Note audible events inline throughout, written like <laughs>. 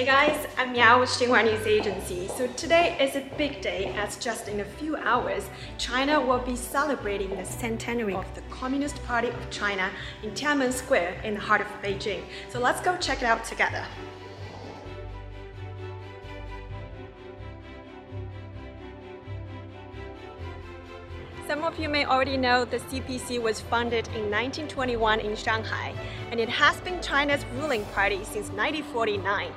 Hey guys, I'm Miao with Xinhua News Agency. So today is a big day as just in a few hours, China will be celebrating the centenary of the Communist Party of China in Tiananmen Square in the heart of Beijing. So let's go check it out together. Some of you may already know the CPC was founded in 1921 in Shanghai, and it has been China's ruling party since 1949.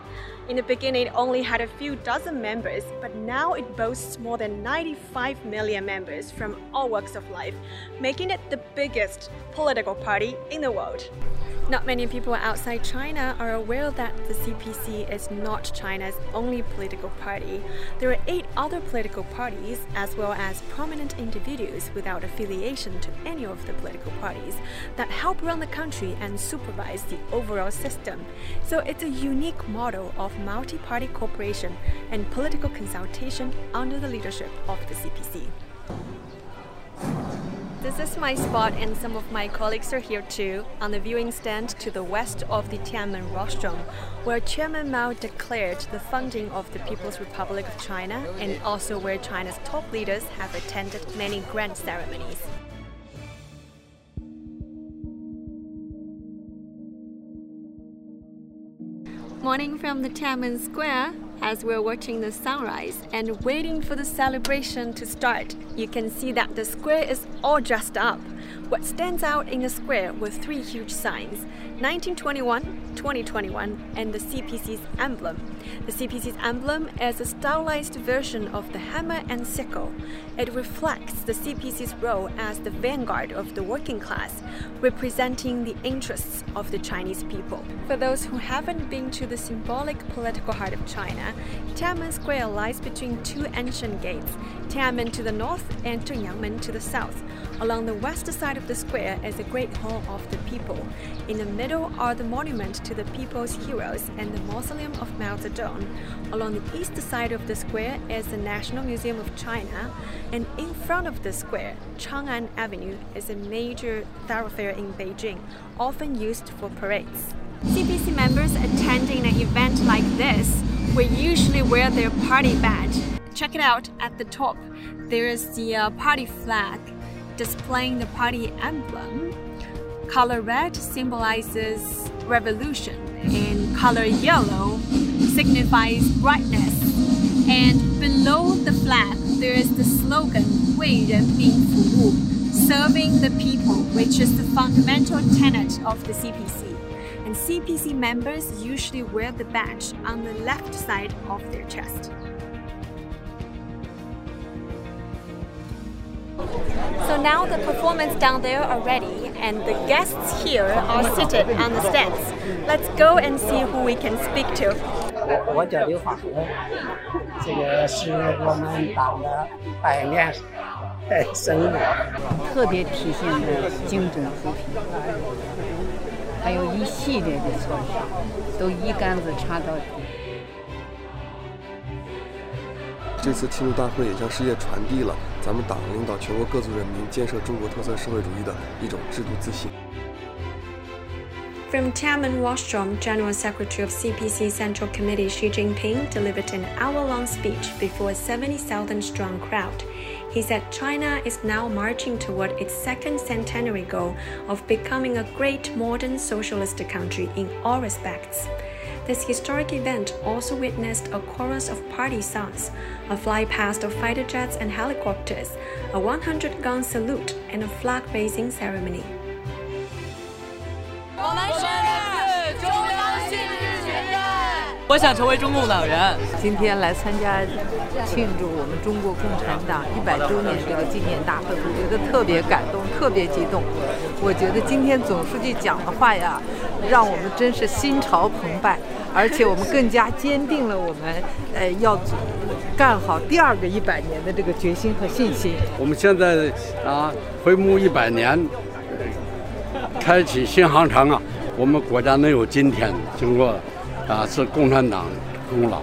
In the beginning, it only had a few dozen members, but now it boasts more than 95 million members from all walks of life, making it the biggest political party in the world. Not many people outside China are aware that the CPC is not China's only political party. There are eight other political parties, as well as prominent individuals without affiliation to any of the political parties, that help run the country and supervise the overall system. So it's a unique model of multi-party cooperation and political consultation under the leadership of the CPC. This is my spot and some of my colleagues are here too, on the viewing stand to the west of the Tiananmen rostrum, where Chairman Mao declared the founding of the People's Republic of China and also where China's top leaders have attended many grand ceremonies. Morning from the Tiananmen Square as we're watching the sunrise and waiting for the celebration to start. You can see that the square is all dressed up. What stands out in the square were three huge signs 1921, 2021, and the CPC's emblem. The CPC's emblem is a stylized version of the hammer and sickle. It reflects the CPC's role as the vanguard of the working class, representing the interests of the Chinese people. For those who haven't been to the symbolic political heart of China, Tiananmen Square lies between two ancient gates, Tiananmen to the north and Zhengyangmen to the south. Along the west side of the square is the Great Hall of the People. In the middle are the monument to the people's heroes and the Mausoleum of Mao Zedong. Along the east side of the square is the National Museum of China, and in front of the square, Chang'an Avenue is a major thoroughfare in Beijing, often used for parades. CPC members attending an event like this will usually wear their party badge. Check it out at the top. There is the uh, party flag displaying the party emblem. Color red symbolizes revolution, and color yellow signifies brightness. And below the flag, there is the slogan 为人民服务, serving the people, which is the fundamental tenet of the CPC. And CPC members usually wear the badge on the left side of their chest. So now the performance down there are ready and the guests here are seated on the stands. Let's go and see who we can speak to. <laughs> 我我叫刘华红，这个是我们党的百年生日，特别体现了精准扶贫，还有一系列的措施，都一竿子插到底。 这次庆祝大会也向世界传递了咱们党领导全国各族人民建设中国特色社会主义的一种制度自信。From Tiananmen rostrum, General Secretary of CPC Central Committee Xi Jinping delivered an hour-long speech before a 70,000-strong crowd. He said China is now marching toward its second centenary goal of becoming a great modern socialist country in all respects. This historic event also witnessed a chorus of party songs, a fly past of fighter jets and helicopters, a 100 gun salute, and a flag raising ceremony. 我想成为中共党员。今天来参加庆祝我们中国共产党一百周年这个纪念大会，我觉得特别感动，特别激动。我觉得今天总书记讲的话呀，让我们真是心潮澎湃，而且我们更加坚定了我们呃要干好第二个一百年的这个决心和信心。我们现在啊，回目一百年，开启新航程啊！我们国家能有今天，经过。啊，是共产党功劳。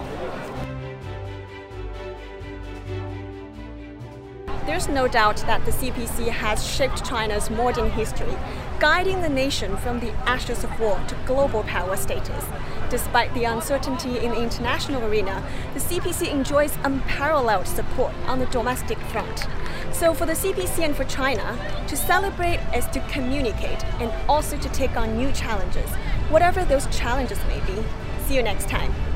There's no doubt that the CPC has shaped China's modern history, guiding the nation from the ashes of war to global power status. Despite the uncertainty in the international arena, the CPC enjoys unparalleled support on the domestic front. So for the CPC and for China, to celebrate is to communicate and also to take on new challenges, whatever those challenges may be. See you next time.